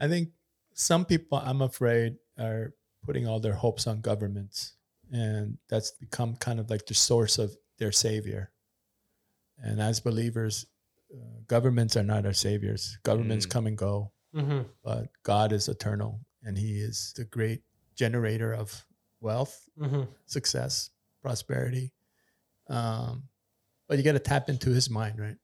I think some people, I'm afraid, are putting all their hopes on governments, and that's become kind of like the source of their savior. And as believers, uh, governments are not our saviors. Governments Mm. come and go, Mm-hmm. but God is eternal, and He is the great generator of wealth, Mm-hmm. success, prosperity. Um, but you got to tap into His mind, right?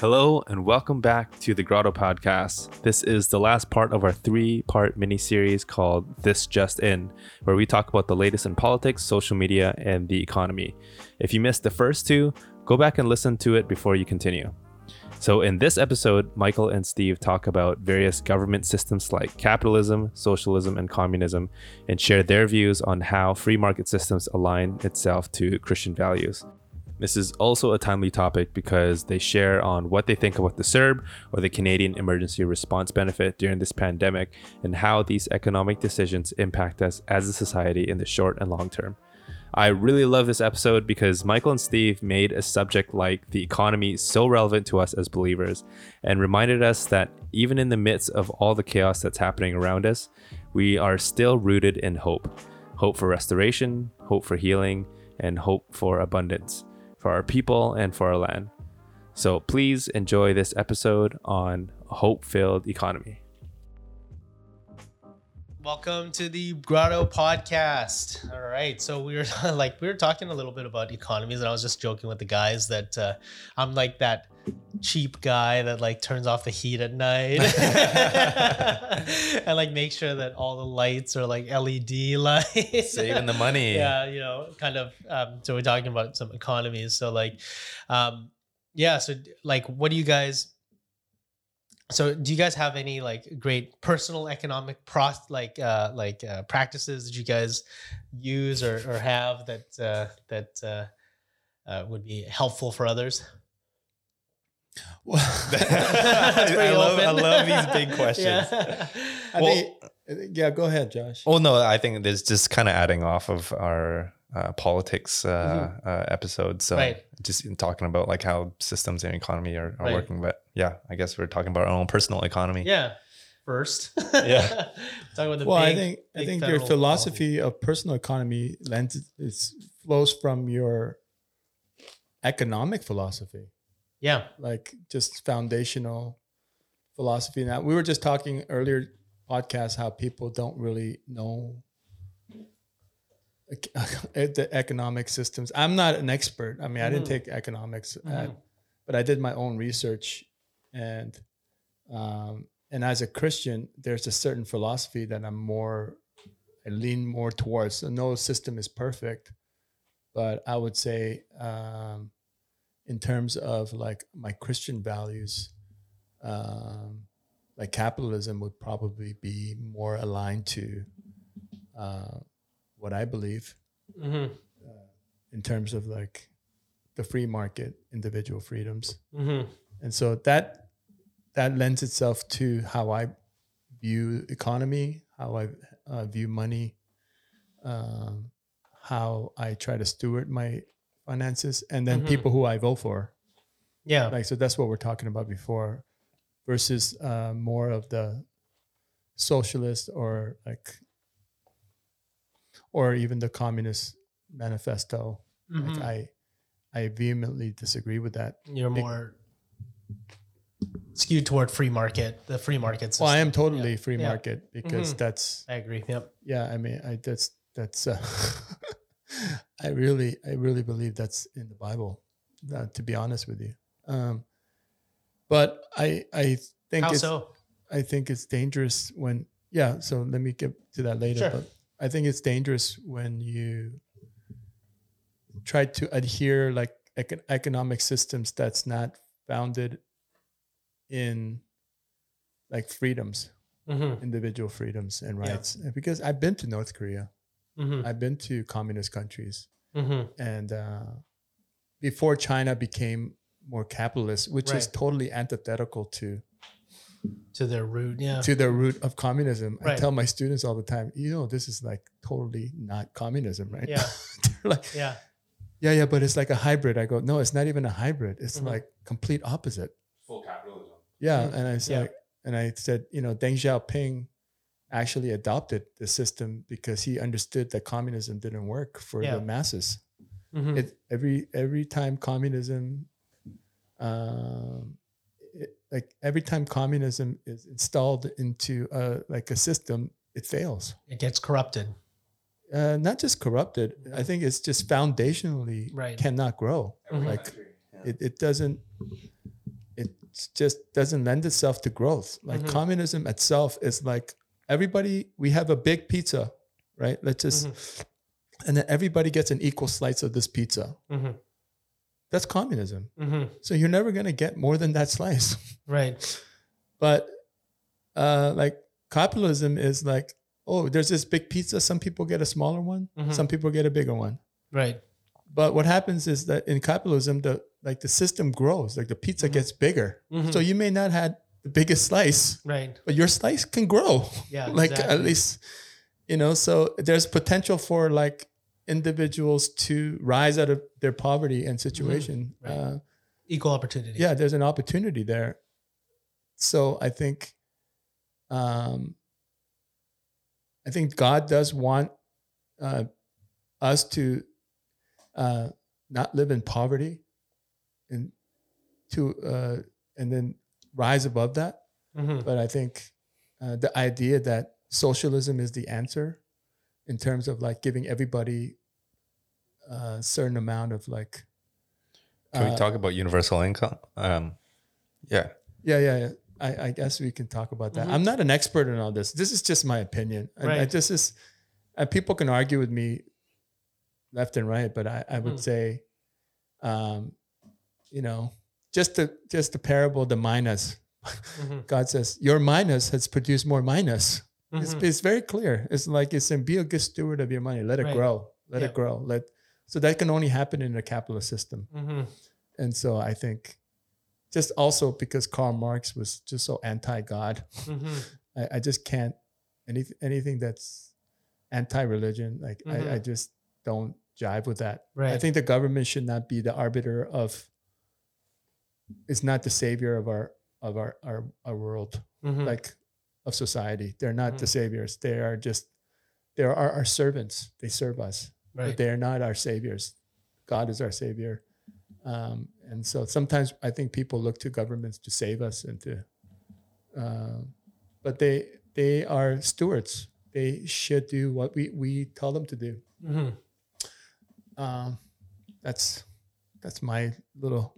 Hello and welcome back to the Grotto Podcast. This is the last part of our three part mini series called This Just In, where we talk about the latest in politics, social media, and the economy. If you missed the first two, go back and listen to it before you continue. So, in this episode, Michael and Steve talk about various government systems like capitalism, socialism, and communism, and share their views on how free market systems align itself to Christian values. This is also a timely topic because they share on what they think about the CERB or the Canadian Emergency Response Benefit during this pandemic and how these economic decisions impact us as a society in the short and long term. I really love this episode because Michael and Steve made a subject like the economy so relevant to us as believers and reminded us that even in the midst of all the chaos that's happening around us, we are still rooted in hope hope for restoration, hope for healing, and hope for abundance for our people and for our land. So please enjoy this episode on hope filled economy. Welcome to the Grotto Podcast. All right, so we were like we were talking a little bit about economies, and I was just joking with the guys that uh, I'm like that cheap guy that like turns off the heat at night and like make sure that all the lights are like LED lights. Saving the money. yeah, you know, kind of. Um, so we're talking about some economies. So like, um, yeah. So like, what do you guys? So do you guys have any like great personal economic pro like uh like uh, practices that you guys use or, or have that uh, that uh, uh, would be helpful for others? Well, That's I love- I love these big questions. Yeah. Well- think- yeah, go ahead, Josh. Well, no, I think there's just kind of adding off of our uh, politics uh, uh, episode. So Right. just in talking about like how systems and economy are, are Right. working. But yeah, I guess we're talking about our own personal economy. yeah. First. Yeah. Talk about the well, I big- think I think your federal philosophy of personal economy lends is flows from your economic philosophy, Yeah. like just foundational philosophy. Now we were just talking earlier podcast how people don't really know ec- the economic systems. I'm not an expert. I mean, I didn't Mhm. take economics, at, Mhm. but I did my own research, and um, and as a Christian, there's a certain philosophy that I'm more, I lean more towards. So no system is perfect, but I would say, um, in terms of like my Christian values, um, like capitalism would probably be more aligned to uh, what I believe Mm-hmm. in terms of like the free market, individual freedoms. Mm-hmm. And so that that lends itself to how I view economy, how I uh, view money, um, how I try to steward my finances, and then Mhm. people who I vote for. Yeah. Like so, that's what we're talking about before, versus uh, more of the socialist or like, or even the communist manifesto. Like Mhm. I, I vehemently disagree with that. You're Big- more skewed toward free market, the free market system. Well, I am totally Yeah. free Yeah. market because Mhm. that's I agree. Yep. yeah. I mean, I that's that's. Uh, I really, I really believe that's in the Bible. Uh, to be honest with you, um, but I, I think How it's, so? I think it's dangerous when yeah. So let me get to that later. Sure. But I think it's dangerous when you try to adhere like econ- economic systems that's not founded in like freedoms Mm-hmm. individual freedoms and rights And because i've been to north korea Mm-hmm. i've been to communist countries Mm-hmm. and uh, before china became more capitalist which is totally antithetical to To their root. Yeah. to the root of communism i tell my students all the time you know this is like totally not communism right Yeah. They're like Yeah. yeah, yeah, but it's like a hybrid. I go, no, it's not even a hybrid. It's Mhm. like complete opposite. Full capitalism. Yeah, Mm, and I yeah. said, and I said, you know, Deng Xiaoping actually adopted the system because he understood that communism didn't work for Yeah. the masses. Mhm. It every every time communism, um, it, like every time communism is installed into a like a system, it fails. it gets corrupted. Uh, not just corrupted. I think it's just foundationally Right. cannot grow. Mhm. Like it, it doesn't it just doesn't lend itself to growth like Mhm. communism itself is like everybody we have a big pizza right let's just Mm-hmm. and then everybody gets an equal slice of this pizza Mhm. That's communism Mhm. so you're never going to get more than that slice Right. but uh like capitalism is like oh there's this big pizza some people get a smaller one Mhm. some people get a bigger one Right. but what happens is that in capitalism the like the system grows like the pizza Mhm. gets bigger Mhm. so you may not have the biggest slice Right. but your slice can grow Yeah. like at least you know so there's potential for like individuals to rise out of their poverty and situation Mm-hmm. Right. uh, equal opportunity. yeah there's an opportunity there so i think um i think god does want uh us to uh not live in poverty and to uh and then rise above that Mhm. but i think uh, the idea that socialism is the answer in terms of like giving everybody a certain amount of like Can we uh, talk about universal income? Um, yeah. Yeah, yeah, yeah. I, I guess we can talk about that. Mhm. I'm not an expert in all this. This is just my opinion. And I Right. just is, and people can argue with me left and right, but I, I would Mhm. say, um, you know, just the just the parable, the minas. Mhm. God says, Your minas has produced more minas. It's, Mhm. it's very clear. It's like it's saying, be a good steward of your money. Let it Right. grow. Let Yeah. it grow. Let so that can only happen in a capitalist system. Mhm. And so I think just also because Karl Marx was just so anti-God, Mhm. I, I just can't anything anything that's anti-religion. Like I, I Mhm. just don't jive with that. Right. I think the government should not be the arbiter of. It's not the savior of our of our our, our world, Mhm. like of society. They're not the Mhm. saviors. They are just they are our, servants. They serve us but they are not our saviors. God is our savior. Um, and so sometimes I think people look to governments to save us and to, uh, but they they are stewards. They should do what we, we tell them to do. Mhm. Um, that's that's my little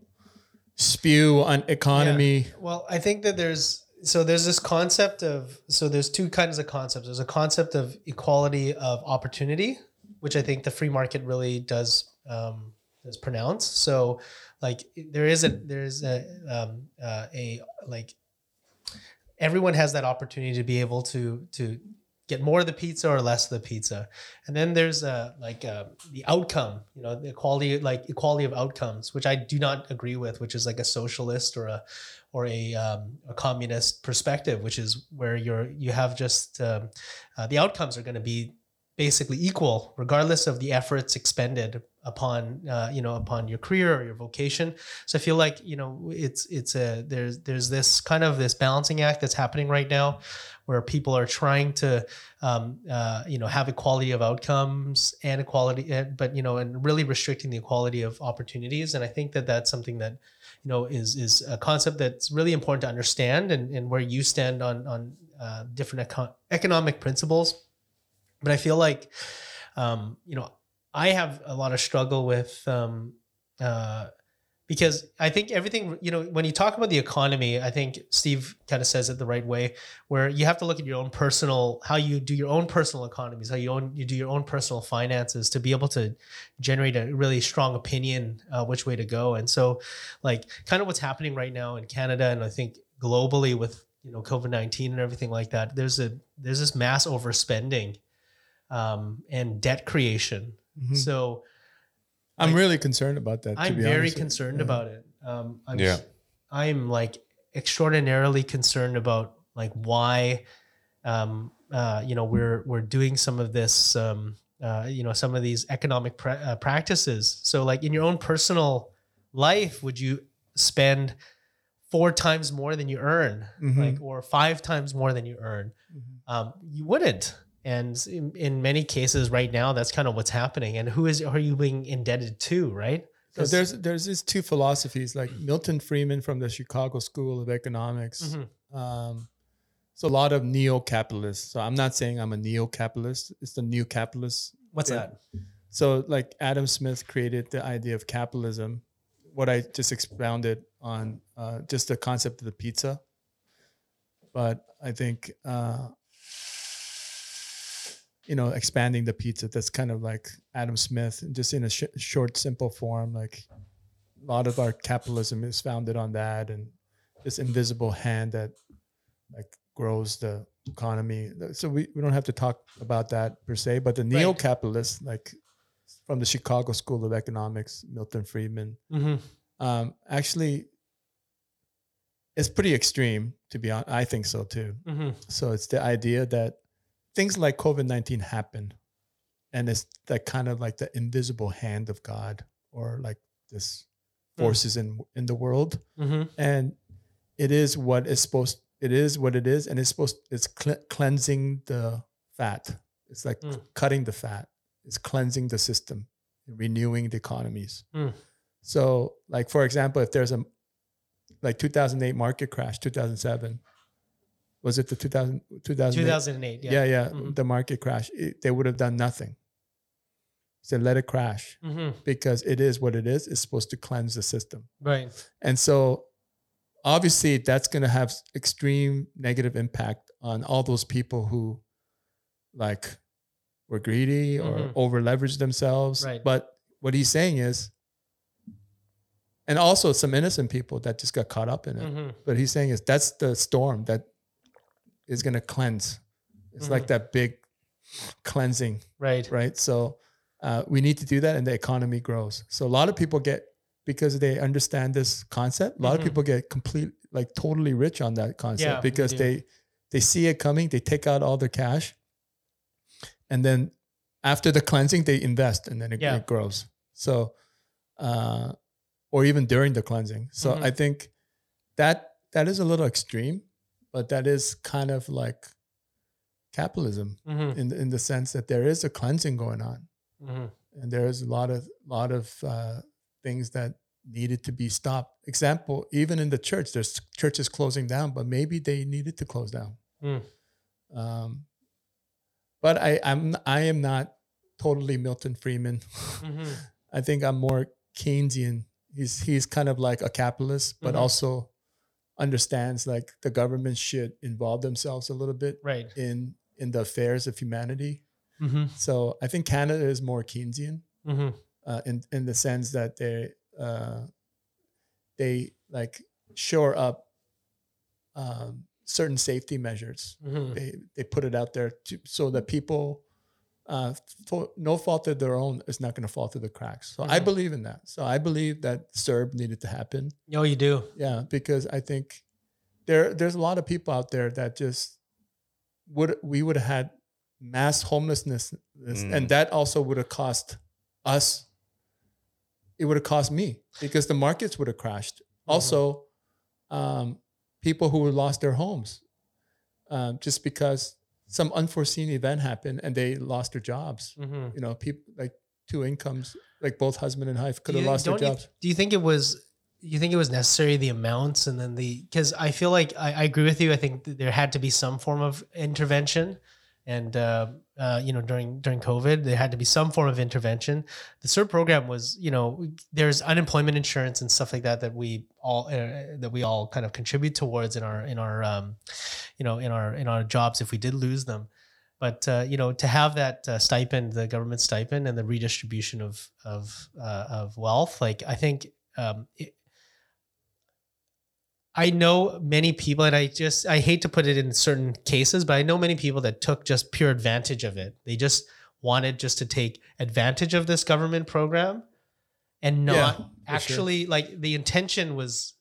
spew on economy. Well, I think that there's so there's this concept of so there's two kinds of concepts. There's a concept of equality of opportunity, which I think the free market really does um, does pronounce. So, like there is a there's a um, uh, a like everyone has that opportunity to be able to to get more of the pizza or less of the pizza and then there's a like uh the outcome you know the equality like equality of outcomes which i do not agree with which is like a socialist or a or a, um, a communist perspective which is where you're you have just um, uh, the outcomes are going to be basically equal regardless of the efforts expended upon uh, you know upon your career or your vocation. So i feel like you know it's it's a there's there's this kind of this balancing act that's happening right now where people are trying to um, uh, you know have equality of outcomes and equality but you know and really restricting the equality of opportunities. And i think that that's something that you know is is a concept that's really important to understand and, and where you stand on on uh, different econ- economic principles. But i feel like um, you know i have a lot of struggle with um, uh, because I think everything, you know, when you talk about the economy, I think Steve kind of says it the right way, where you have to look at your own personal, how you do your own personal economies, how you own, you do your own personal finances to be able to generate a really strong opinion uh, which way to go. And so, like, kind of what's happening right now in Canada, and I think globally with you know COVID nineteen and everything like that, there's a there's this mass overspending um, and debt creation. Mhm. So I'm like, really concerned about that. to I'm be very honest concerned Yeah. about it. Um, I'm, Yeah. I'm like extraordinarily concerned about like why, um, uh, you know, we're we're doing some of this, um, uh, you know some of these economic pra- uh, practices. So like in your own personal life, would you spend four times more than you earn, Mhm. like or five times more than you earn? Um, you wouldn't. And in, in many cases, right now, that's kind of what's happening. And who is are you being indebted to, right? So there's there's these two philosophies like Milton Friedman from the Chicago School of Economics. Mhm. Um, so a lot of neo-capitalists. So I'm not saying I'm a neo-capitalist. It's the new capitalist. what's yeah. that? So like Adam Smith created the idea of capitalism. What I just expounded on uh, just the concept of the pizza. But I think uh, you know expanding the pizza. That's kind of like Adam Smith, just in a sh- short, simple form. Like a lot of our capitalism is founded on that, and this invisible hand that like grows the economy. So we, we don't have to talk about that per se, but the neo capitalists, like from the Chicago School of Economics, Milton Friedman, Mm-hmm. um, actually it's pretty extreme to be honest. I think so too. Mm-hmm. So it's the idea that things like COVID 19 happen and it's like kind of like the invisible hand of God or like this Hmm. forces in in the world Mm-hmm. and it is what is supposed it is what it is and it's supposed it's cle cleansing the fat it's like Mm. cutting the fat it's cleansing the system renewing the economies Mm. so like for example if there's a like 2008 market crash 2007 was it the 2000 2008 2008. Yeah. yeah yeah, Mhm. the market crash it, they would have done nothing so let it crash Mm-hmm. because it is what it is it's supposed to cleanse the system Right. and so obviously that's going to have extreme negative impact on all those people who like were greedy or Mhm. over leveraged themselves. Right. But what he's saying is, and also some innocent people that just got caught up in it. Mm-hmm. But he's saying is that's the storm that is going to cleanse. It's like that big cleansing Right. right? So uh, we need to do that, and the economy grows. So a lot of people get because they understand this concept. A lot Mhm. of people get complete, like totally rich on that concept Yeah, because they they see it coming. They take out all their cash, and then after the cleansing, they invest, and then it, Yeah. it grows. So, uh, or even during the cleansing. So Mhm. I think that that is a little extreme, but that is kind of like capitalism Mm-hmm. in in the sense that there is a cleansing going on, Mm-hmm. and there is a lot of lot of uh, things that needed to be stopped. Example, even in the church, there's churches closing down, but maybe they needed to close down. Mm. Um, but I I'm I am not totally Milton Friedman. Mm-hmm. I think I'm more Keynesian. He's he's kind of like a capitalist, but Mhm. also understands like the government should involve themselves a little bit Right. in in the affairs of humanity. Mm-hmm. So I think Canada is more Keynesian Mm-hmm. uh, in in the sense that they uh, they like shore up um, certain safety measures. Mm-hmm. They they put it out there to, so that people, uh, for no fault of their own, is not going to fall through the cracks. So I Mhm. believe in that. So I believe that CERB needed to happen. No, you do. Yeah, because I think there there's a lot of people out there that just would we would have had mass homelessness, Mm. and that also would have cost us. It would have cost me because the markets would have crashed. Also, um, people who lost their homes um, just because some unforeseen event happened and they lost their jobs. Mm-hmm. You know, people like two incomes, like both husband and wife, could have lost their don't you- jobs. do you think it was? You think it was necessary the amounts and then the because I feel like I, I agree with you. I think there had to be some form of intervention, and uh, uh, you know during during COVID there had to be some form of intervention. The CERB program was you know there's unemployment insurance and stuff like that that we all uh, that we all kind of contribute towards in our in our um, you know in our in our jobs if we did lose them. But uh, you know, to have that uh, stipend, the government stipend, and the redistribution of of uh, of wealth, like I think um, I know many people, and I just I hate to put it in certain cases, but I know many people that took just pure advantage of it. They just wanted just to take advantage of this government program, and not Yeah, for sure. actually like the intention was.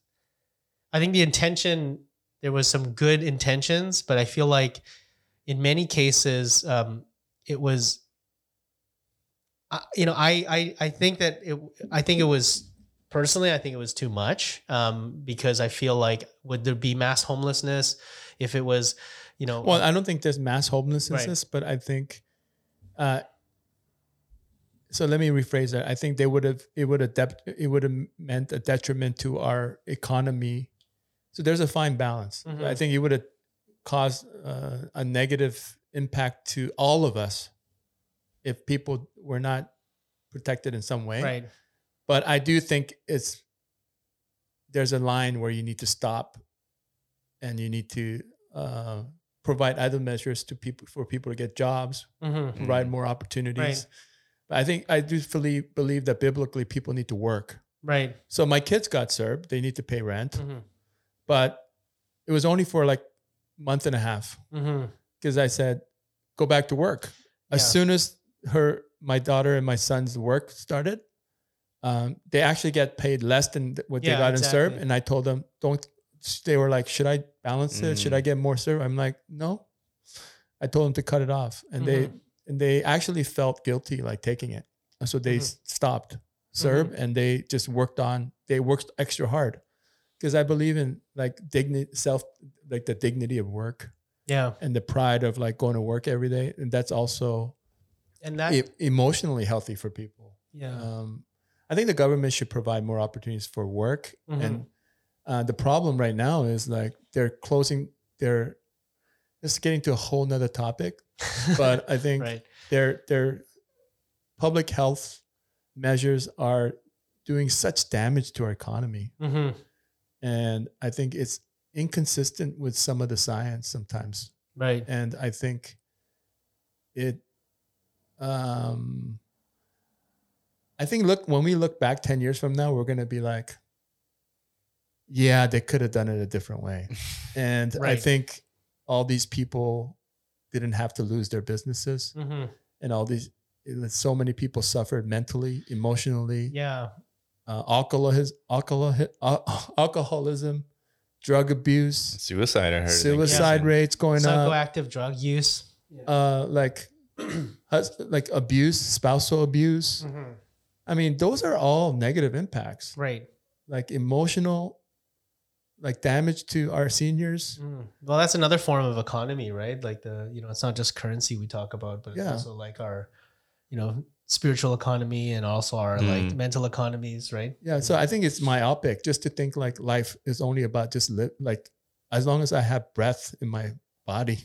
I think the intention there was some good intentions, but I feel like in many cases um, it was I- you know, I, I I think that it. I think it was personally. I think it was too much. Um, because I feel like would there be mass homelessness if it was, you know, Well, I don't think there's mass homelessness, but I think. Uh, so let me rephrase that. I think they would have it would have it would have meant a detriment to our economy. So there's a fine balance. Mhm. I think it would have caused uh, a negative impact to all of us if people were not protected in some way. right. But I do think it's there's a line where you need to stop, and you need to uh, provide other measures to people for people to get jobs, Mm-hmm. provide more opportunities. Right. But I think I do fully believe that biblically people need to work. Right. So my kids got served; they need to pay rent, Mm-hmm. but it was only for like month and a half Mm-hmm. because I said, "Go back to work." As soon as her, my daughter, and my son's work started, um, they actually get paid less than what Yeah, they got in CERB. And I told them, "Don't." They were like, "Should I balance it? Should Mm. I get more CERB?" I'm like, "No." I told them to cut it off, and they Mhm. and they actually felt guilty like taking it, and so they Mhm. stopped CERB and they just worked on. They worked extra hard because I believe in like dignity, self, like the dignity of work Yeah. and the pride of like going to work every day and that's also And that. e- emotionally healthy for people yeah. um, i think the government should provide more opportunities for work Mhm. and uh, the problem right now is like they're closing they're this is getting to a whole nother topic but i think right. their their public health measures are doing such damage to our economy Mm-hmm. and i think it's inconsistent with some of the science sometimes Right. and I think it. Um, I think look when we look back ten years from now, we're gonna be like, yeah, they could have done it a different way, and I think all these people didn't have to lose their businesses, Mm-hmm. and all these so many people suffered mentally, emotionally, Yeah. uh, alcoholism, alcohol, alcoholism, drug abuse, Suicide, I heard. suicide increasing. rates going up. Psychoactive drug use. uh like like abuse spousal abuse Mhm. I mean those are all negative impacts Right. like emotional like damage to our seniors Mm. Well, that's another form of economy, right? Like the, you know, it's not just currency we talk about, but it's Yeah. also like our, you know, spiritual economy and also our like Mm. mental economies, right? yeah so i think it's myopic just to think like life is only about just live like as long as i have breath in my body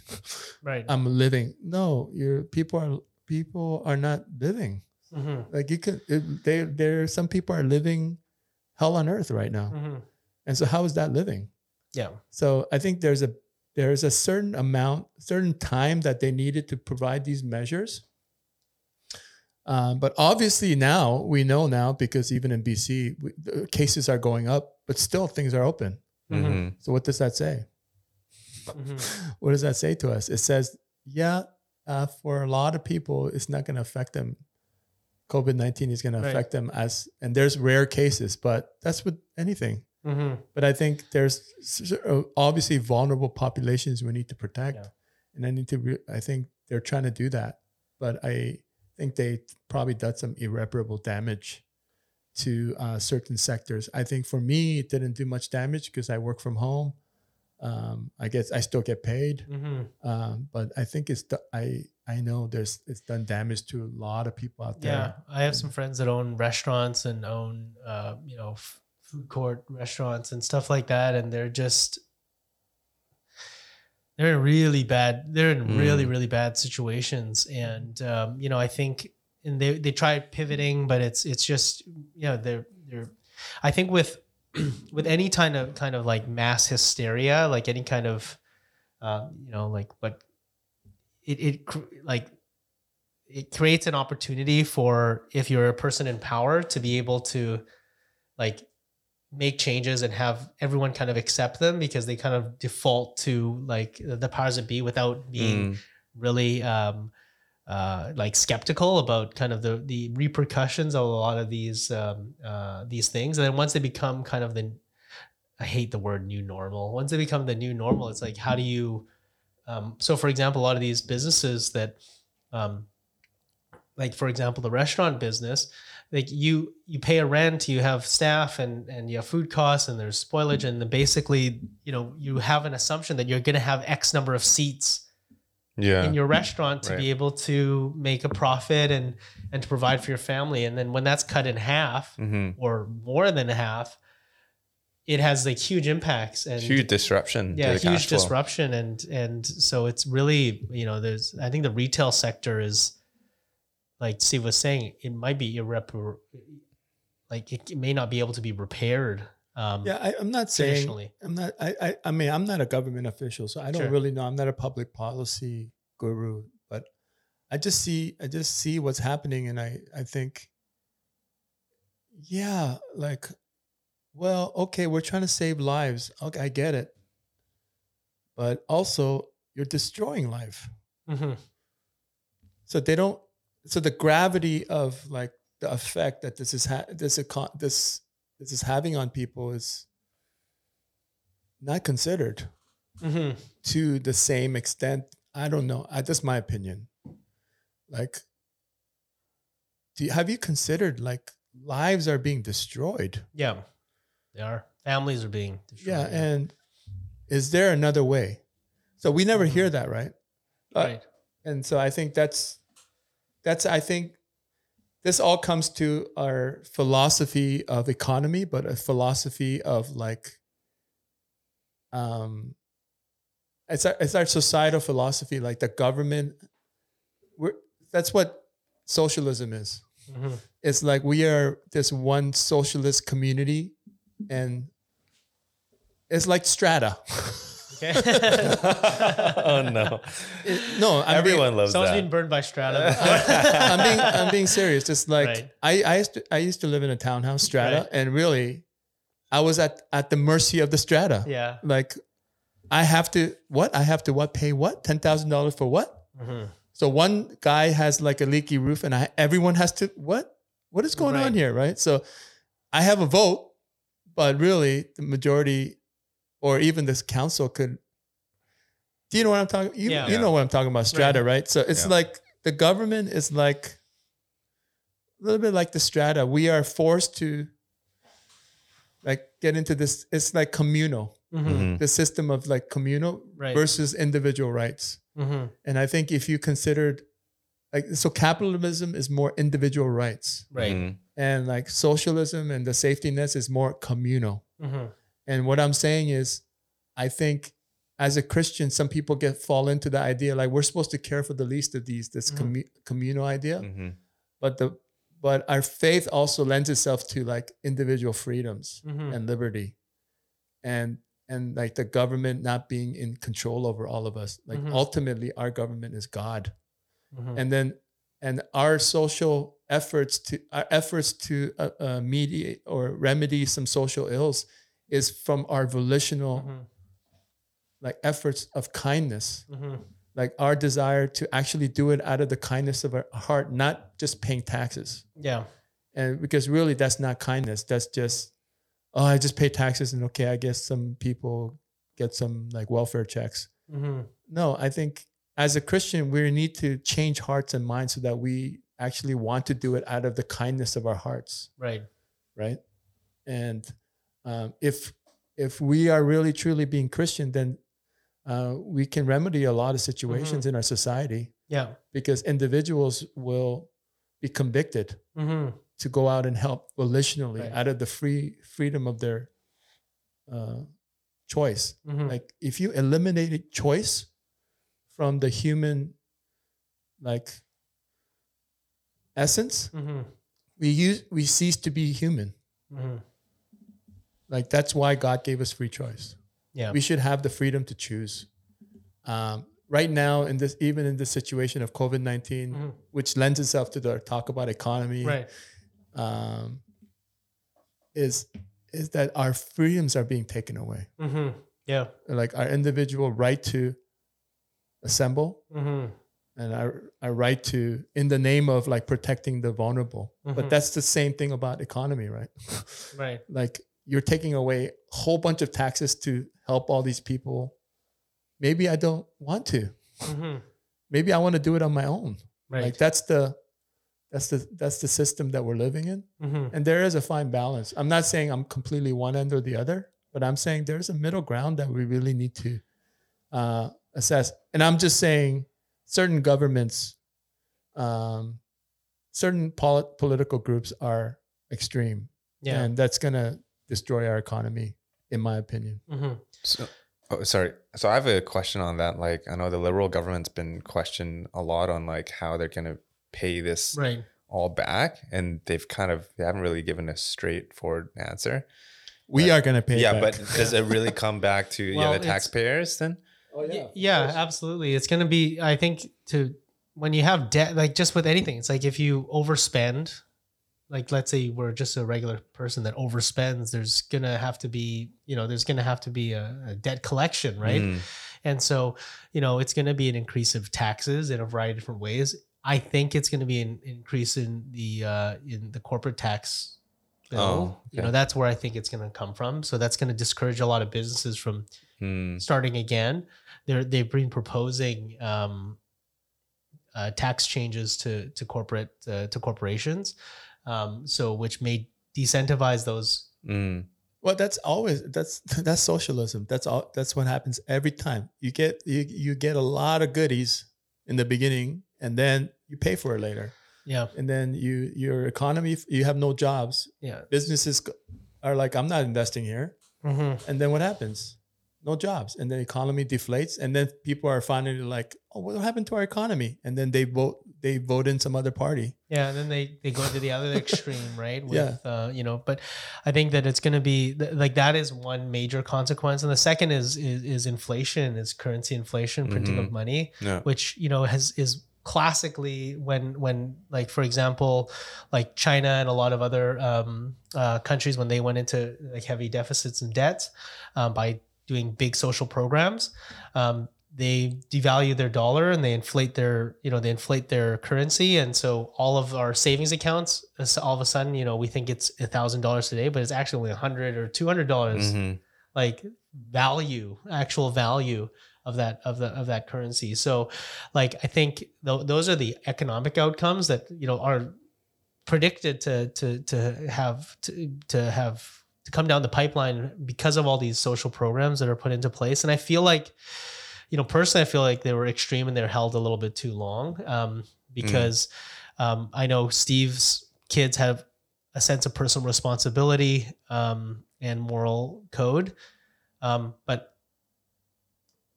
Right. i'm living no your people are people are not living hmm like you could it, they there some people are living hell on earth right now hmm and so how is that living Yeah. So I think there's a there's a certain amount, certain time that they needed to provide these measures. Um, but obviously now we know now because even in BC we, the cases are going up, but still things are open. Mhm. So what does that say? hmm What does that say to us? It says, yeah, uh, for a lot of people, it's not going to affect them. COVID nineteen is going to affect them as, and there's rare cases, but that's with anything. hmm But I think there's uh, obviously vulnerable populations we need to protect, Yeah. and I need to. Re- I think they're trying to do that, but I think they probably did some irreparable damage to uh, certain sectors. I think for me, it didn't do much damage because I work from home. Um, I guess I still get paid, hmm um, but I think it's. do- I I know there's it's done damage to a lot of people out there. Yeah. I have some friends that own restaurants and own, uh, you know, f- food court restaurants and stuff like that. And they're just, they're in really bad, they're in really, Mm. really bad situations. And, um, you know, I think, and they, they try pivoting, but it's, it's just, you know, they're, they're, I think with, with any kind of, kind of like mass hysteria, like any kind of, uh, you know, like what it, it like it creates an opportunity for if you're a person in power to be able to like make changes and have everyone kind of accept them because they kind of default to like the powers that be without being Mm. really um uh like skeptical about kind of the the repercussions of a lot of these um uh these things and then once they become kind of the I hate the word new normal. Once they become the new normal, it's like how do you um, so for example, a lot of these businesses that um, like for example, the restaurant business, like you you pay a rent, you have staff and and you have food costs and there's spoilage and then basically, you know, you have an assumption that you're going to have X number of seats Yeah. in your restaurant to Right. be able to make a profit and and to provide for your family. And then when that's cut in half hmm or more than half, it has like huge impacts and Huge disruption. to yeah, the huge cash flow. disruption and and so it's really you know there's I think the retail sector is like Steve was saying it might be irreparable like it, it may not be able to be repaired um Yeah, I, I'm not saying I'm not. I, I I mean, I'm not a government official, so I don't Sure. really know. I'm not a public policy guru, but I just see I just see what's happening, and I I think, yeah, like, well, okay, we're trying to save lives. Okay, I get it, but also you're destroying life. Mhm. So they don't. So the gravity of like the effect that this is ha- this econ- this this is having on people is not considered Mhm. to the same extent. I don't know. I just my opinion. Like, do you, have you considered like lives are being destroyed? yeah they are families are being destroyed, Yeah, and is there another way? So we never hear that, right? Uh, right and so I think that's that's I think this all comes to our philosophy of economy, but a philosophy of like um it's our, it's our societal philosophy, like the government. We're, that's what socialism is. Mhm. It's like we are this one socialist community, and it's like strata. okay oh no! It- no, I'm being- Everyone loves someone's that. been burned by strata. I'm being I'm being serious. Just like Right. I I used to I used to live in a townhouse strata, Right. and really, I was at at the mercy of the strata. yeah Like, I have to what I have to what pay what ten thousand dollars for what? Mhm. So one guy has like a leaky roof, and I everyone has to what? What is going Right. on here, right? So, I have a vote, but really the majority, or even this council could. Do you know what I'm talking? You, Yeah. you know what I'm talking about, strata, right? So it's Yeah. like the government is like a little bit like the strata. We are forced to like get into this. It's like communal, Mhm. Mhm. the system of like communal Right. versus individual rights. Mhm. And I think if you considered like so capitalism is more individual rights right Mhm. and like socialism and the safety nets is more communal. Mhm. And what I'm saying is I think as a Christian, some people get fall into the idea like we're supposed to care for the least of these, this Mhm. commu- communal idea. Mhm. But the but our faith also lends itself to like individual freedoms Mhm. and liberty. And and like the government not being in control over all of us. Like Mhm. ultimately our government is God Mhm. and then and our social efforts to our efforts to uh, uh, mediate or remedy some social ills is from our volitional Mhm. like efforts of kindness Mhm. like our desire to actually do it out of the kindness of our heart not just paying taxes yeah and because really that's not kindness that's just oh i just pay taxes and okay i guess some people get some like welfare checks Mhm. no, I think as a Christian, we need to change hearts and minds so that we actually want to do it out of the kindness of our hearts, right right? And um, if if we are really truly being Christian, then uh, we can remedy a lot of situations in our society yeah because individuals will be convicted Mhm. to go out and help volitionally Right. out of the free freedom of their uh, choice. Mhm. Like if you eliminated choice from the human like essence, Mhm. we use we cease to be human. Mhm. Like that's why God gave us free choice. yeah We should have the freedom to choose. Um, right now, in this even in this situation of COVID 19 Mhm. which lends itself to the talk about economy, right um, is is that our freedoms are being taken away. Mhm. yeah Like our individual right to assemble Mhm. and I, our right to in the name of like protecting the vulnerable. Mhm. But that's the same thing about economy, right? right like you're taking away a whole bunch of taxes to help all these people. Maybe I don't want to. Mhm. Maybe I want to do it on my own. right Like that's the That's the that's the system that we're living in. Mhm. And there is a fine balance. I'm not saying I'm completely one end or the other, but I'm saying there's a middle ground that we really need to uh, assess. And I'm just saying certain governments, um, certain polit- political groups are extreme, Yeah. and that's going to destroy our economy, in my opinion. Mhm. So, oh, sorry. So I have a question on that. Like, I know the liberal government's been questioned a lot on like how they're gonna pay this Right. all back, and they've kind of they haven't really given a straightforward answer. We But- are going to pay. yeah, back. but does it really come back to Well, yeah the taxpayers then? Oh, Y- yeah, absolutely. It's going to be, I think, to when you have debt, like just with anything, it's like if you overspend, like let's say we're just a regular person that overspends, there's going to have to be, you know, there's going to have to be a, a debt collection, right? Mm, And so, you know, it's going to be an increase of taxes in a variety of different ways. I think it's going to be an increase in the uh, in the corporate tax bill. Oh, You know, that's where I think it's going to come from. So that's going to discourage a lot of businesses from mm, starting again. They're they've been proposing um, uh, tax changes to to corporate uh, to corporations, um, so which may decentivize those. mm, Well, that's always that's that's socialism. That's all. That's what happens every time. You get you you get a lot of goodies in the beginning, and then you pay for it later. Yeah, And then you your economy you have no jobs. yeah. Businesses are like, I'm not investing here. Mm-hmm. And then what happens? No jobs, and then the economy deflates, and then people are finally like, "Oh, what happened to our economy?" And then they vote they vote in some other party. Yeah, and then they they go to the other extreme, right? With, Yeah. Uh, you know, but I think that it's going to be th- like that is one major consequence, and the second is is, is inflation, is currency inflation, printing of Mhm. money. yeah. which you know has is classically when when like for example like china and a lot of other um, uh, countries when they went into like heavy deficits and debts um, by doing big social programs um, they devalue their dollar and they inflate their you know they inflate their currency. And so all of our savings accounts is all of a sudden you know we think it's a thousand dollars today but it's actually only a hundred or two hundred dollars. Mhm, like value actual value of that of the of that currency. So like i think th- those are the economic outcomes that you know are predicted to to to have to, to have to come down the pipeline because of all these social programs that are put into place. And i feel like you know personally i feel like they were extreme and they're held a little bit too long um, because um, i know steve's kids have a sense of personal responsibility um, and moral code um, but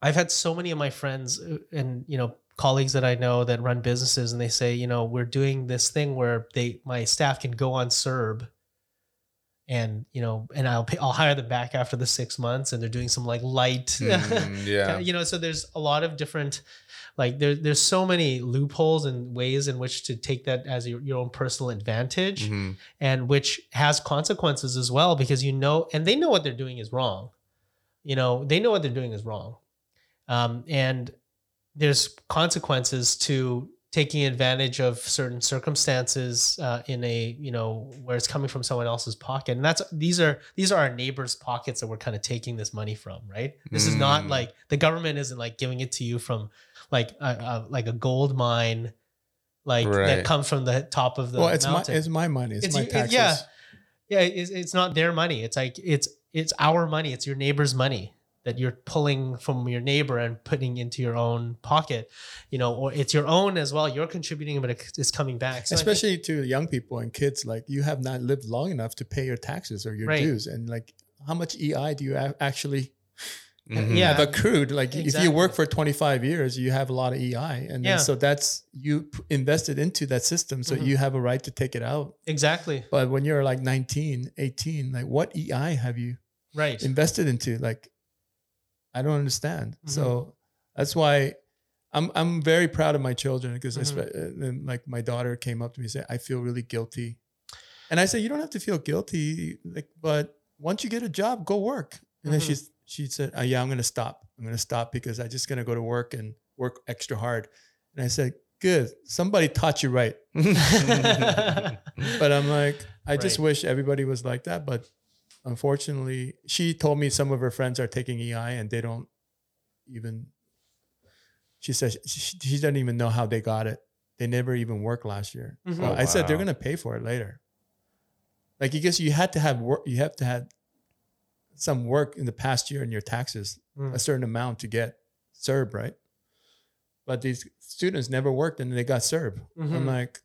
I've had so many of my friends uh, and you know colleagues that I know that run businesses, and they say, you know, we're doing this thing where they my staff can go on CERB, and you know, and I'll pay, I'll hire them back after the six months, and they're doing some like light, mm, yeah. you know. So there's a lot of different. Like there, there's so many loopholes and ways in which to take that as your, your own personal advantage mhm, and which has consequences as well because you know and they know what they're doing is wrong you know they know what they're doing is wrong um, and there's consequences to taking advantage of certain circumstances uh, in a you know where it's coming from someone else's pocket and that's these are these are our neighbors pockets that we're kind of taking this money from right this is not Mm. like the government isn't like giving it to you from like a, a like a gold mine like that Right. comes from the top of the well, it's mountain my it's my money. It's, It's my you- it- taxes. yeah. yeah it's, it's not their money it's like it's it's our money it's your neighbor's money that you're pulling from your neighbor and putting into your own pocket you know or it's your own as well you're contributing but it's coming back So I think- Especially to young people and kids, like you have not lived long enough to pay your taxes or your Right. dues, and like how much EI do you a- actually mhm. yeah. have accrued? Like if you work for 25 years, you have a lot of EI, and Yeah. so that's you invested into that system, so Mhm. you have a right to take it out. exactly But when you're like 19, 18, like what EI have you right invested into? Like, I don't understand. Mm-hmm. So that's why I'm I'm very proud of my children because Mhm. like my daughter came up to me and said, I feel really guilty. And I said, You don't have to feel guilty. Like, but once you get a job, go work. And then Mhm. she's she said, oh, yeah, I'm gonna stop. I'm gonna stop because I'm just gonna go to work and work extra hard. And I said, Good. Somebody taught you right. But I'm like, I just wish everybody was like that. But unfortunately, she told me some of her friends are taking EI and they don't even. She says she, she doesn't even know how they got it. they never even worked last year. So Mhm. I said they're gonna pay for it later. Like you guess you had to have work. You have to have some work in the past year in your taxes, Mm. a certain amount to get CERB, right? But these students never worked and they got CERB. I'm Mhm. like,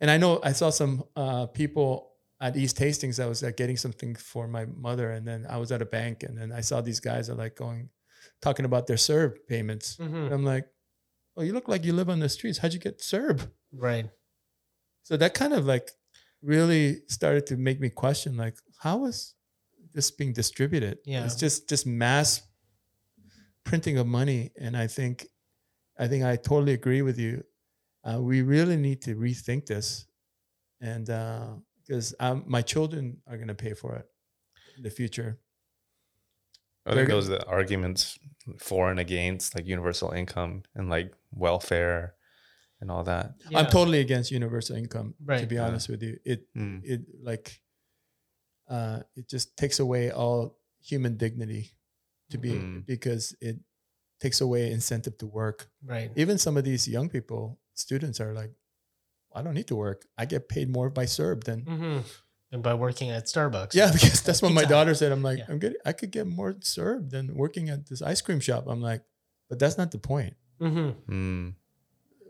and I know I saw some uh, people at East Hastings. I was like getting something for my mother, and then I was at a bank, and then I saw these guys are like going, talking about their CERB payments. Mhm. And I'm like, oh, you look like you live on the streets. How'd you get CERB? Right. So that kind of like really started to make me question, like, how is this being distributed? Yeah. it's just just mass printing of money, and I think, I think I totally agree with you. Uh, we really need to rethink this, and because um, my children are going to pay for it in the future. I think They're- those are the arguments for and against like universal income and like welfare and all that. I'm totally against universal income. To Right. be Yeah. honest with you, it Mm. it like uh it just takes away all human dignity to be Mhm. because it takes away incentive to work Right. even some of these young people students are like i don't need to work i get paid more by CERB than hmm And by working at Starbucks. yeah because that's what my daughter said i'm like Yeah. i'm getting i could get more CERB than working at this ice cream shop i'm like but that's not the point hmm Mm.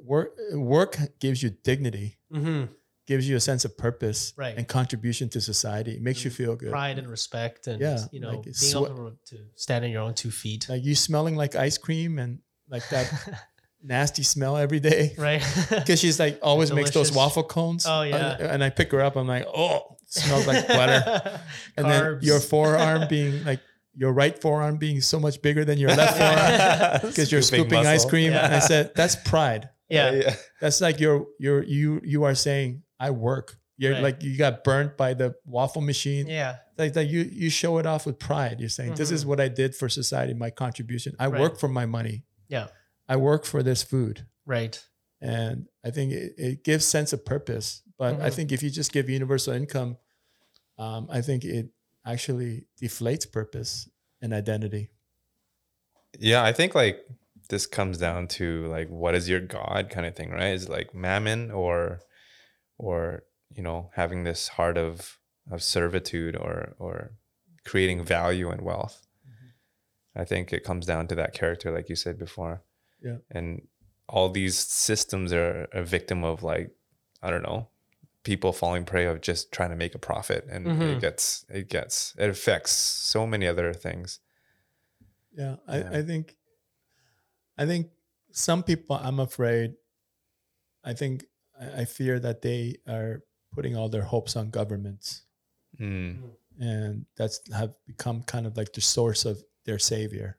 work work gives you dignity hmm gives you a sense of purpose Right. and contribution to society. It makes you feel good. Pride and respect, and Yeah, you know, like being it's able to, to stand on your own two feet. Like you smelling like ice cream and like that nasty smell every day. right. Because she's like always makes those waffle cones. Oh, yeah. Uh, And I pick her up. I'm like, oh, smells like butter. And then your forearm being like your right forearm being so much bigger than your left forearm because you're Scooping scooping ice cream. Yeah. And I said, that's pride. yeah. yeah. That's like you're you're you you are saying I work. You're Right. like you got burnt by the waffle machine. Yeah. like that you you show it off with pride you're saying this is Mhm. what i did for society my contribution i Right. work for my money Yeah. I work for this food Right. and i think it, it gives sense of purpose but i Mhm. think if you just give universal income um, i think it actually deflates purpose and identity Yeah, I think like this comes down to like what is your god kind of thing, right? Is it like mammon or or you know, having this heart of of servitude or or creating value and wealth. I think it comes down to that character like you said before. Yeah. And all these systems are a victim of like I don't know, people falling prey of just trying to make a profit and Mhm. it gets it gets it affects so many other things. yeah I, Yeah. I think i think some people i'm afraid i think i I fear that they are putting all their hopes on governments Mm. and that's have become kind of like the source of their savior.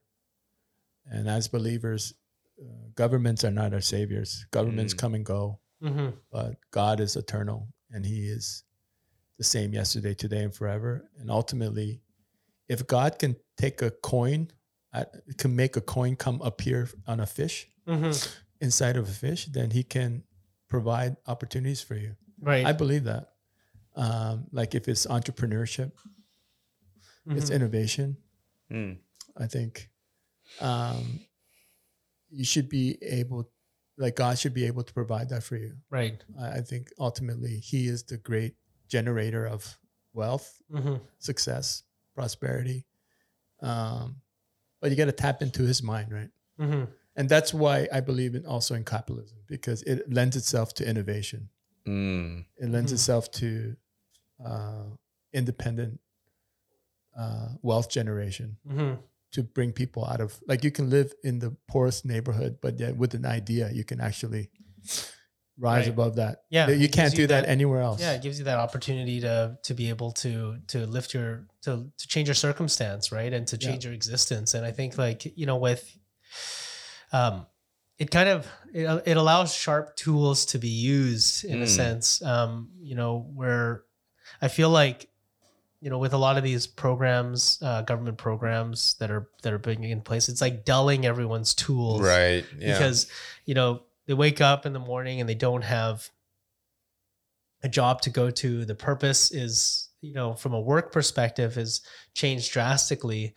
And as believers, uh, governments are not our saviors. Governments Mm. come and go, hmm but God is eternal, and He is the same yesterday, today, and forever. And ultimately, if God can take a coin, uh, can make a coin come appear on a fish hmm inside of a fish, then He can provide opportunities for you. Right. I believe that. Um, like if it's entrepreneurship, it's Mhm. innovation. Mm. I think um, you should be able, like God should be able to provide that for you. right. I, I think ultimately He is the great generator of wealth, hmm success, prosperity. Um, but you got to tap into His mind, right? hmm And that's why I believe in also in capitalism because it lends itself to innovation. Mm. It lends Mhm. itself to uh, independent uh, wealth generation. Hmm to bring people out of like you can live in the poorest neighborhood, but yet with an idea you can actually rise Right. above that. Yeah, you can't gives do you that, that- anywhere else. Yeah, it gives you that opportunity to to be able to to lift your to to change your circumstance, right, and to Yeah. change your existence. And I think like you know with, um, it kind of it, it allows sharp tools to be used in a Mm. sense. Um, you know where I feel like you know with a lot of these programs, uh, government programs that are that are being in place, it's like dulling everyone's tools, Right. Yeah. because you know they wake up in the morning and they don't have a job to go to the purpose is you know from a work perspective is changed drastically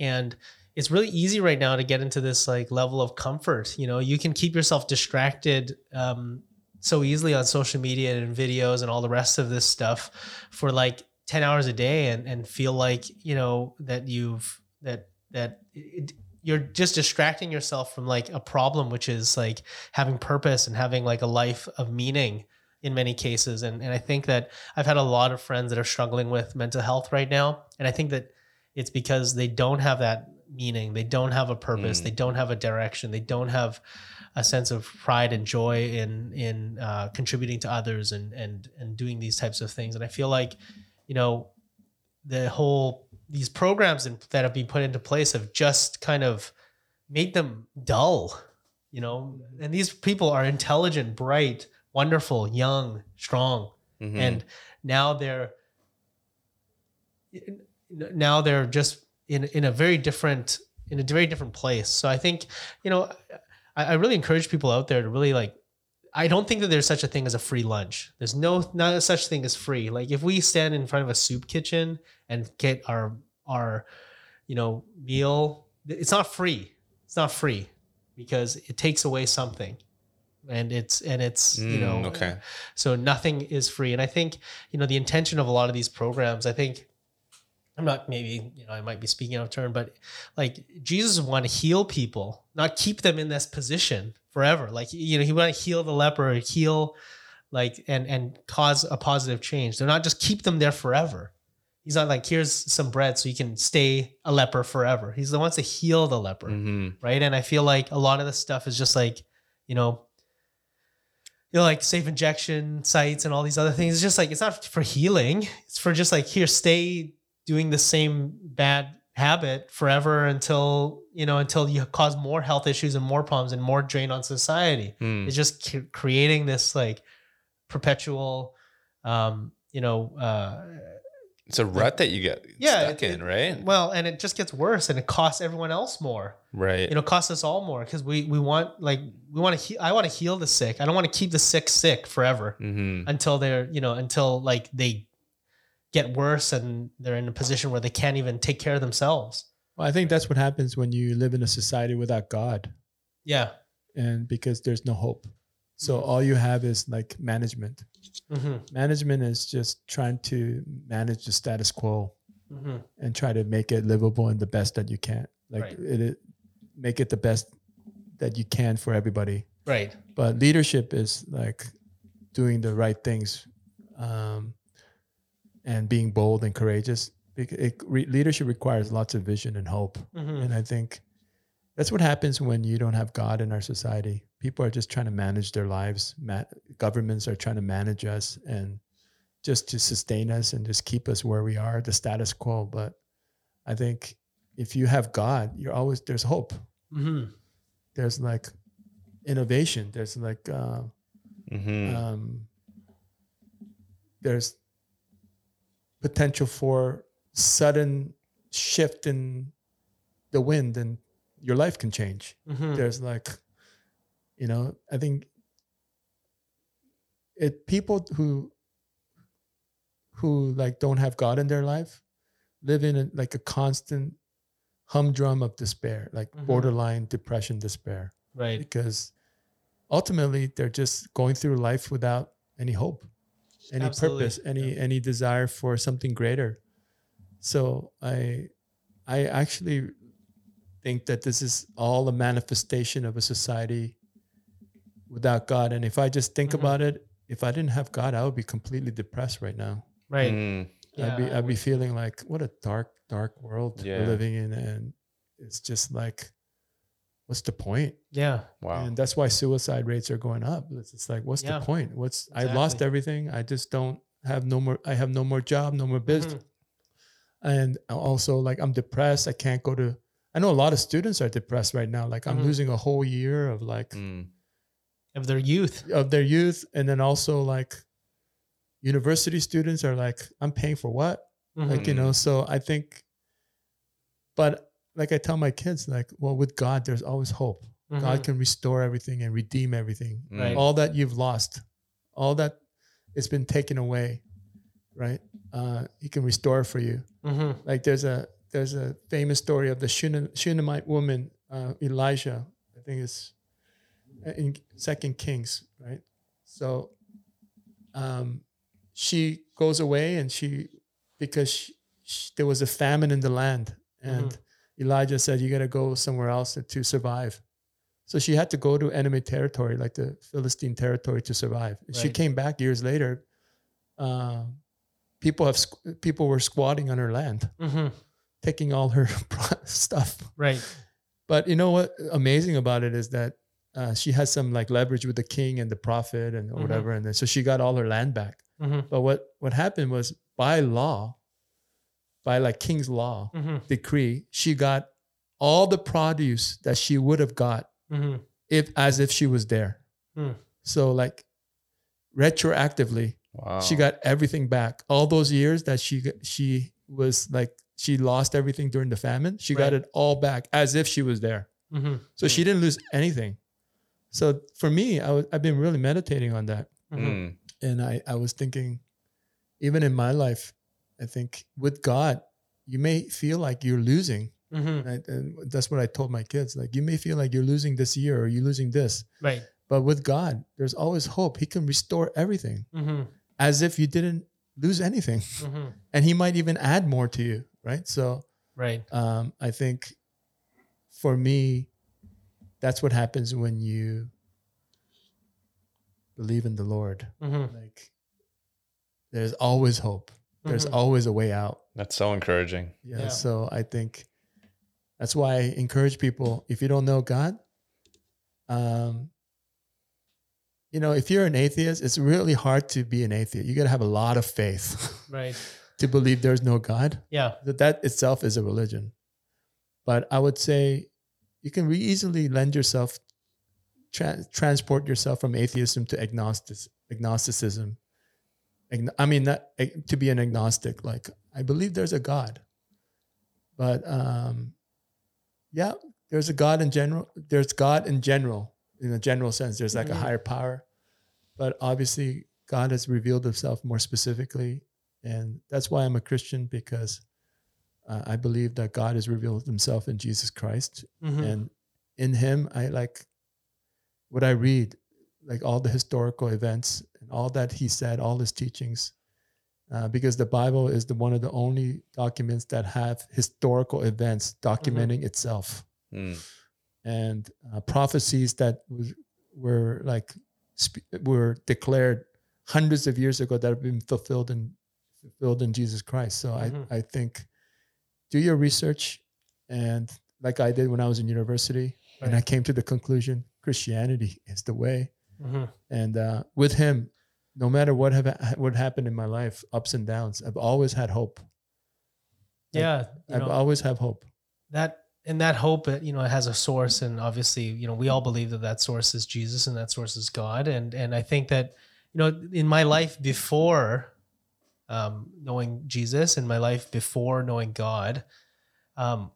and it's really easy right now to get into this like level of comfort. You know, you can keep yourself distracted um, so easily on social media and videos and all the rest of this stuff for like 10 hours a day and, and feel like, you know, that you've, that, that it, you're just distracting yourself from like a problem, which is like having purpose and having like a life of meaning in many cases. And, and I think that I've had a lot of friends that are struggling with mental health right now. And I think that it's because they don't have that meaning. They don't have a purpose. Mm. They don't have a direction. They don't have a sense of pride and joy in in uh, contributing to others and and and doing these types of things. And I feel like, you know, the whole these programs in, that have been put into place have just kind of made them dull. You know, and these people are intelligent, bright, wonderful, young, strong, Mhm. and now they're now they're just in in a very different in a very different place. So I think you know I, I really encourage people out there to really like. I don't think that there's such a thing as a free lunch. There's no not such thing as free. Like if we stand in front of a soup kitchen and get our our you know meal, it's not free. It's not free because it takes away something, and it's and it's you Mm, know okay. so nothing is free. And I think, you know, the intention of a lot of these programs, I think I'm not maybe, you know, I might be speaking out of turn, but like Jesus want to heal people, not keep them in this position forever. Like, you know, he want to heal the leper, heal like and and cause a positive change. They're not just keep them there forever. He's not like, here's some bread so you can stay a leper forever. He's the wants to heal the leper Mhm. right? And I feel like a lot of this stuff is just like, you know, you know, like safe injection sites and all these other things. It's just like it's not for healing. It's for just like here, stay doing the same bad habit forever until you know until you cause more health issues and more problems and more drain on society. Mm. It's just c- creating this like perpetual, um, you know, uh, It's a rut that you get yeah, stuck it- in, right? well, and it just gets worse and it costs everyone else more right. you know cost us all more because we we want like we want to he- i want to heal the sick i don't want to keep the sick sick forever hmm until they're you know until like they get worse and they're in a position where they can't even take care of themselves Well, I think that's what happens when you live in a society without God, yeah and because there's no hope. So Mhm. all you have is like management. hmm Management is just trying to manage the status quo hmm and try to make it livable and the best that you can. Like Right. it, it, make it the best that you can for everybody. right But leadership is like doing the right things, um, and being bold and courageous. Bec- It, re- leadership requires lots of vision and hope. hmm And I think that's what happens when you don't have God in our society. People are just trying to manage their lives. Ma- governments are trying to manage us and just to sustain us and just keep us where we are, the status quo. But I think if you have God, you're always there's hope. hmm There's like innovation. There's like uh, hmm um, there's potential for sudden shift in the wind and your life can change. Hmm there's like you know i think it people who who like don't have god in their life live in a, like a constant humdrum of despair like Mhm. borderline depression despair. Right. Because ultimately they're just going through life without any hope any Absolutely, purpose any any desire for something greater. So i i actually think that this is all a manifestation of a society without god. And if i just think Mhm. about it if i didn't have god i would be completely depressed right now. Right. Mm. i'd be Yeah, I i'd be feeling like what a dark dark world Yeah. we're living in. And it's just like what's the point yeah Wow. and that's why suicide rates are going up. It's just like, what's Yeah. the point? What's I lost everything. I just don't have no more. I have no more job, no more business, Mhm. and also like I'm depressed. I can't go to. I know a lot of students are depressed right now. Like I'm Mhm. losing a whole year of like Mm. of their youth of their youth, and then also like university students are like, I'm paying for what? Like you Mhm. know. So I think, but like I tell my kids, like, well, with God, there's always hope. Mhm. God can restore everything and redeem everything. Right. all that you've lost, all that it's been taken away, right? Uh, he can restore for you. Mhm. Like there's a there's a famous story of the Shunem- Shunammite woman, uh, Elijah. I think it's in Second Kings, right? So, um, she goes away and she because she, she, there was a famine in the land, and Elijah said, "You got to go somewhere else to survive." So she had to go to enemy territory, like the Philistine territory, to survive. She came back years later. Um, people have people were squatting on her land, Mm-hmm. taking all her stuff. Right. But you know what? Amazing about it is that uh, she has some like leverage with the king and the prophet and Mhm. whatever, and then so she got all her land back. Mm-hmm. But what what happened was by law, by like king's law Mm-hmm. decree, she got all the produce that she would have got Mm-hmm. if as if she was there. Hmm. So like retroactively, Wow. she got everything back. All those years that she she was like she lost everything during the famine, she got it all back as if she was there. Mm-hmm. So she didn't lose anything. So for me, I was, I've been really meditating on that, Mm-hmm. Mm. and I I was thinking, even in my life, I think with God, you may feel like you're losing. Mm-hmm. Right? And that's what I told my kids. Like you may feel like you're losing this year or you're losing this, Right. but with God, there's always hope. He can restore everything Mm-hmm. as if you didn't lose anything, Mm-hmm. and He might even add more to you. Right. So Right. um, I think for me, that's what happens when you believe in the Lord. Mm-hmm. Like there's always hope. There's Mhm. always a way out. That's so encouraging. Yeah, Yeah. So I think that's why I encourage people if you don't know God, um, you know, if you're an atheist, it's really hard to be an atheist. You got to have a lot of faith Right. to believe there's no God. Yeah. That that itself is a religion. But I would say you can re- easily lend yourself, tra- transport yourself from atheism to agnostic, agnosticism. I mean, not, to be an agnostic, like I believe there's a God, but um, yeah, there's a God in general. There's God in general, in a general sense. There's like Mhm. a higher power, but obviously God has revealed Himself more specifically, and that's why I'm a Christian because uh, I believe that God has revealed Himself in Jesus Christ, Mm-hmm. and in Him, I like what I read, like all the historical events and all that He said, all His teachings, uh, because the Bible is the one of the only documents that have historical events documenting itself Mm. and uh, prophecies that was, were like sp- were declared hundreds of years ago that have been fulfilled in fulfilled in Jesus Christ. So Mhm. I I think do your research and like I did when I was in university and I came to the conclusion Christianity is the way. Mm-hmm. And uh, with him, no matter what have what happened in my life, ups and downs, I've always had hope. Yeah. You I've know, always have hope. that and that hope it, you know it has a source and obviously you know we all believe that that source is jesus and that source is god and and i think that you know in my life before um, knowing jesus and my life before knowing god um,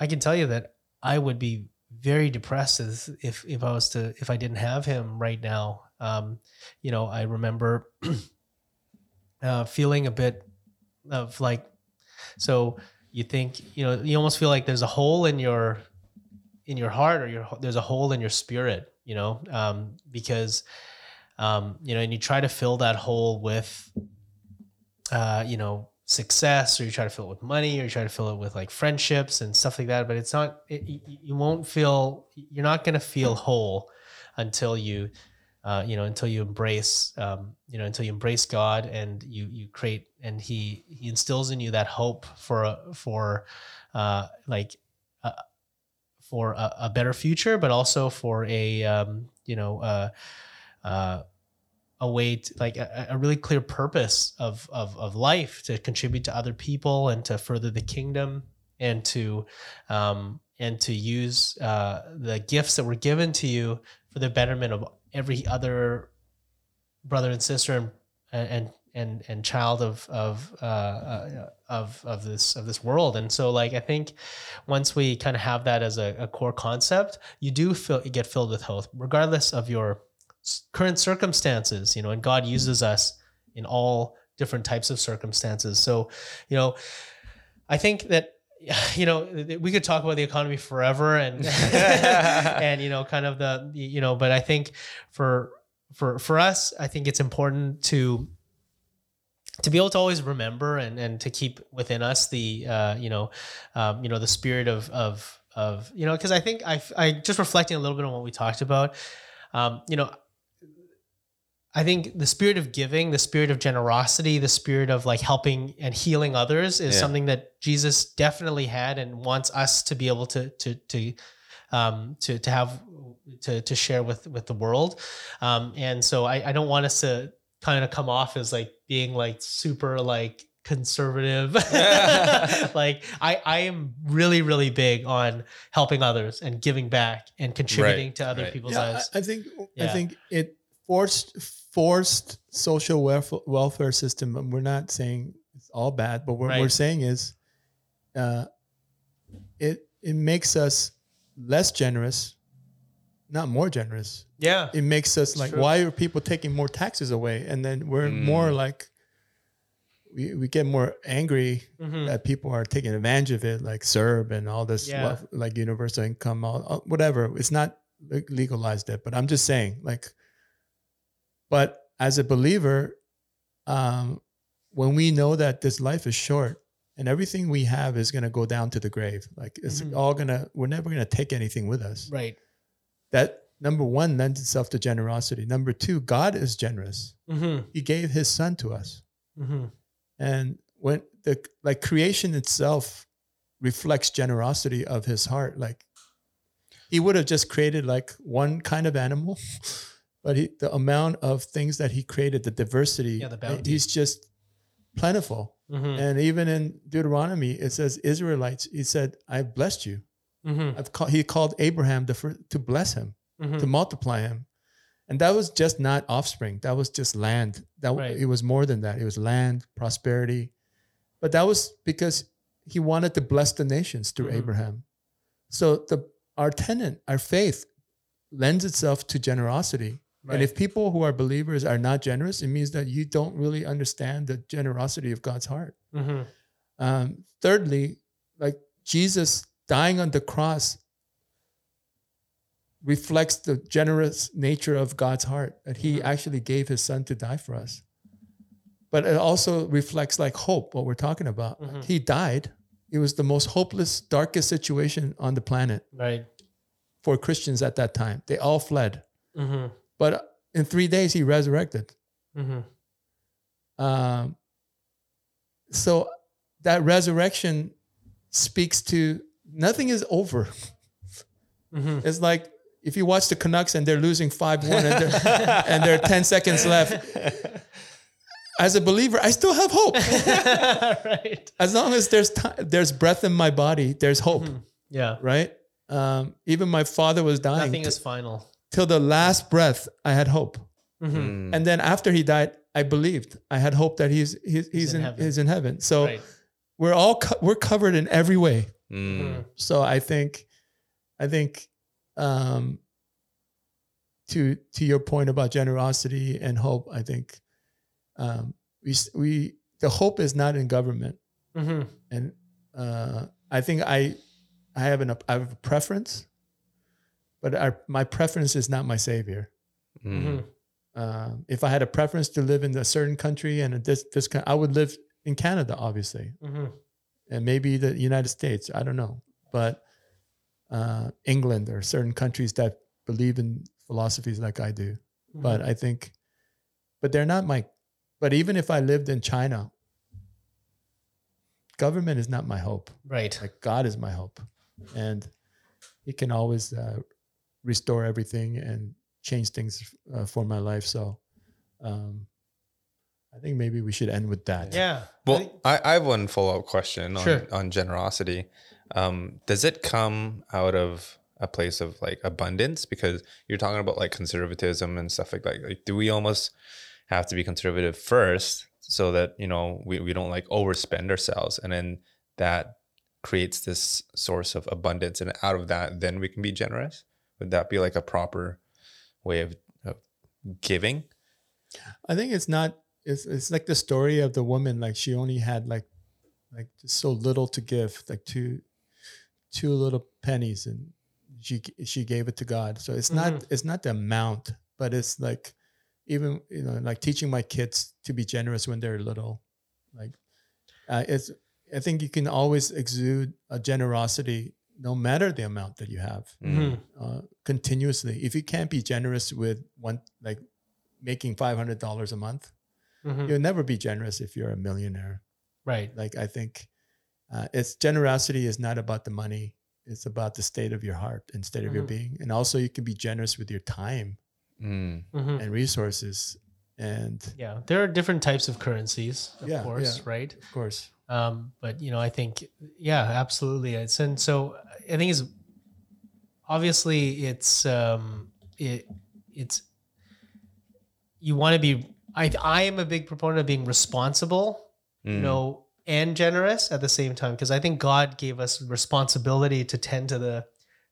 i can tell you that i would be very depressed if if i was to if i didn't have him right now. Um, you know i remember uh, feeling a bit of like so you think you know you almost feel like there's a hole in your in your heart or your there's a hole in your spirit you know um, because um, you know and you try to fill that hole with uh, you know success or you try to fill it with money or you try to fill it with like friendships and stuff like that but it's not it, you- won't feel you're not going to feel whole until you uh, you know until you embrace um, you know until you embrace god and you you create and he he instills in you that hope for a for uh, like for a, a better future but also for a um, you know uh, uh, a way to, like a, a really clear purpose of, of of life to contribute to other people and to further the kingdom and to um, and to use uh, the gifts that were given to you for the betterment of every other brother and sister and and and and child of of uh, uh, of of this of this world. And so, like, I think once we kind of have that as a, a core concept, you do feel you get filled with hope, regardless of your current circumstances. You know, and God uses us in all different types of circumstances. So, you know, I think that you know we could talk about the economy forever and and you know kind of the you know but i think for for for us i think it's important to to be able to always remember and and to keep within us the uh you know um you know the spirit of of of you know because i think i i just reflecting a little bit on what we talked about um you know I think the spirit of giving, the spirit of generosity, the spirit of like helping and healing others is Yeah. something that Jesus definitely had and wants us to be able to to to um, to to have to to share with with the world. Um, and so I, I don't want us to kind of come off as like being like super like conservative like i i am really really big on helping others and giving back and contributing to other right. people's Yeah, lives I, I think I think it forced forced social welfare, welfare system. and We're not saying it's all bad, but what we're saying is, uh, it it makes us less generous, not more generous. yeah It makes us like, true. why are people taking more taxes away? And then we're more like, we, we get more angry Mhm. that people are taking advantage of it, like CERB and all this, Yeah. wealth- like universal income, all, all- whatever. It's not legalized yet, but I'm just saying, like, but as a believer, um, when we know that this life is short and everything we have is going to go down to the grave, like it's Mhm. all gonna, we're never going to take anything with us. right That number one lends itself to generosity. Number two, God is generous. mm-hmm. He gave His Son to us Mm-hmm. and when the like creation itself reflects generosity of his heart like he would have just created like one kind of animal but he, the amount of things that he created the diversity Yeah, the bounty. he's just plentiful Mm-hmm. and even in deuteronomy it says israelites he said "I've blessed you Mm-hmm. I've call, he called abraham to, to bless him Mm-hmm. to multiply him. And that was just not offspring. That was just land. That Right. it was more than that. It was land, prosperity. But that was because he wanted to bless the nations through Mhm. Abraham. So the our tenant, our faith lends itself to generosity. And if people who are believers are not generous, it means that you don't really understand the generosity of God's heart. mm-hmm. Um, thirdly, like Jesus dying on the cross reflects the generous nature of God's heart that He Mhm. actually gave His Son to die for us. But it also reflects like hope, what we're talking about. Mhm. He died. It was the most hopeless, darkest situation on the planet right for Christians at that time. They all fled. mm-hmm. But in three days, He resurrected. Mm-hmm. Um, so that resurrection speaks to nothing is over. Mm-hmm. It's like if you watch the Canucks and they're losing 5 1 and, they're- and there are 10 seconds left. As a believer, I still have hope. right As long as there's time, there's breath in my body, there's hope, Mhm. yeah right? Um, even my father was dying. nothing T- is final till the last breath, I had hope. mm-hmm. Mm. And then after he died, I believed. I had hope that he's he's, he's, in in, heaven. he's in heaven. So right we're all co- we're covered in every way. Mm. So I think, I think, um, to to your point about generosity and hope, I think, um, we we the hope is not in government, Mm-hmm. and uh, I think I I have an I have a preference, but our, my preference is not my savior. Mm. Mm-hmm. Um, if I had a preference to live in a certain country and a this this coun- I would live in Canada, obviously, Mm-hmm. and maybe the United States. I don't know, but uh, England or certain countries that believe in philosophies like I do. Mm-hmm. But I think, but they're not my. But even if I lived in China, government is not my hope. right Like God is my hope, and He can always uh, restore everything and change things uh, for my life. So. Um, I think maybe we should end with that. yeah I Well, I, I have one follow up question on, Sure. on generosity. Um, does it come out of a place of like abundance? Because you're talking about like conservatism and stuff like that. Like, do we almost have to be conservative first so that, you know, we, we don't like overspend ourselves and then that creates this source of abundance and out of that then we can be generous? Would that be like a proper way of, of giving? I think it's not. It's it's like the story of the woman. Like she only had like like just so little to give, like two two little pennies, and she she gave it to God. So it's not it's not the amount, but it's like even you know like teaching my kids to be generous when they're little, like uh, it's I think you can always exude a generosity no matter the amount that you have Mm-hmm. uh, continuously. If you can't be generous with one, like making five hundred dollars a month, Mhm. you'll never be generous if you're a millionaire. Right. Like I think, uh, it's generosity is not about the money; it's about the state of your heart and state of your Mhm. being. And also, you can be generous with your time Mm. Mhm. and resources. And Yeah, there are different types of currencies, of Yeah, course, yeah. right? of course, Um, but you know, I think, yeah, absolutely. It's and so I think it's obviously it's um, it it's you want to be. I I am a big proponent of being responsible, you Mm. know, and generous at the same time because I think God gave us responsibility to tend to the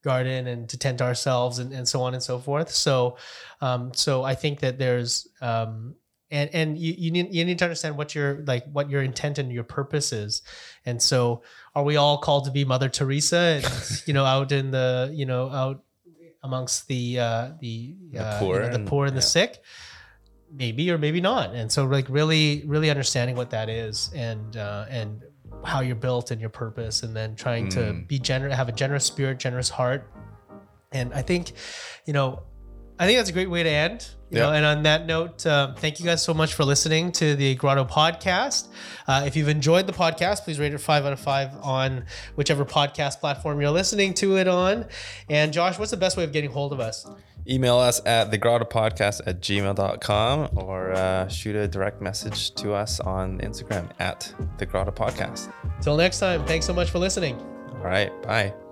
garden and to tend to ourselves and, and so on and so forth. So, um, so I think that there's um, and and you, you need you need to understand what your like what your intent and your purpose is. And so are we all called to be mother teresa and you know out in the you know out amongst the uh the, The uh, poor you know, the and- poor and the sick? Maybe or maybe not. And so like really really understanding what that is and uh and how you're built and your purpose and then trying to Mm. be generous have a generous spirit generous heart and i think you know I think that's a great way to end. You Yeah. know, and on that note, um, thank you guys so much for listening to the Grotto podcast. Uh, if you've enjoyed the podcast, please rate it five out of five on whichever podcast platform you're listening to it on. And Josh, what's the best way of getting hold of us? Email us at thegrottopodcast at gmail.com or uh, shoot a direct message to us on Instagram at the Grotto Podcast. Till next time, thanks so much for listening. All right. Bye.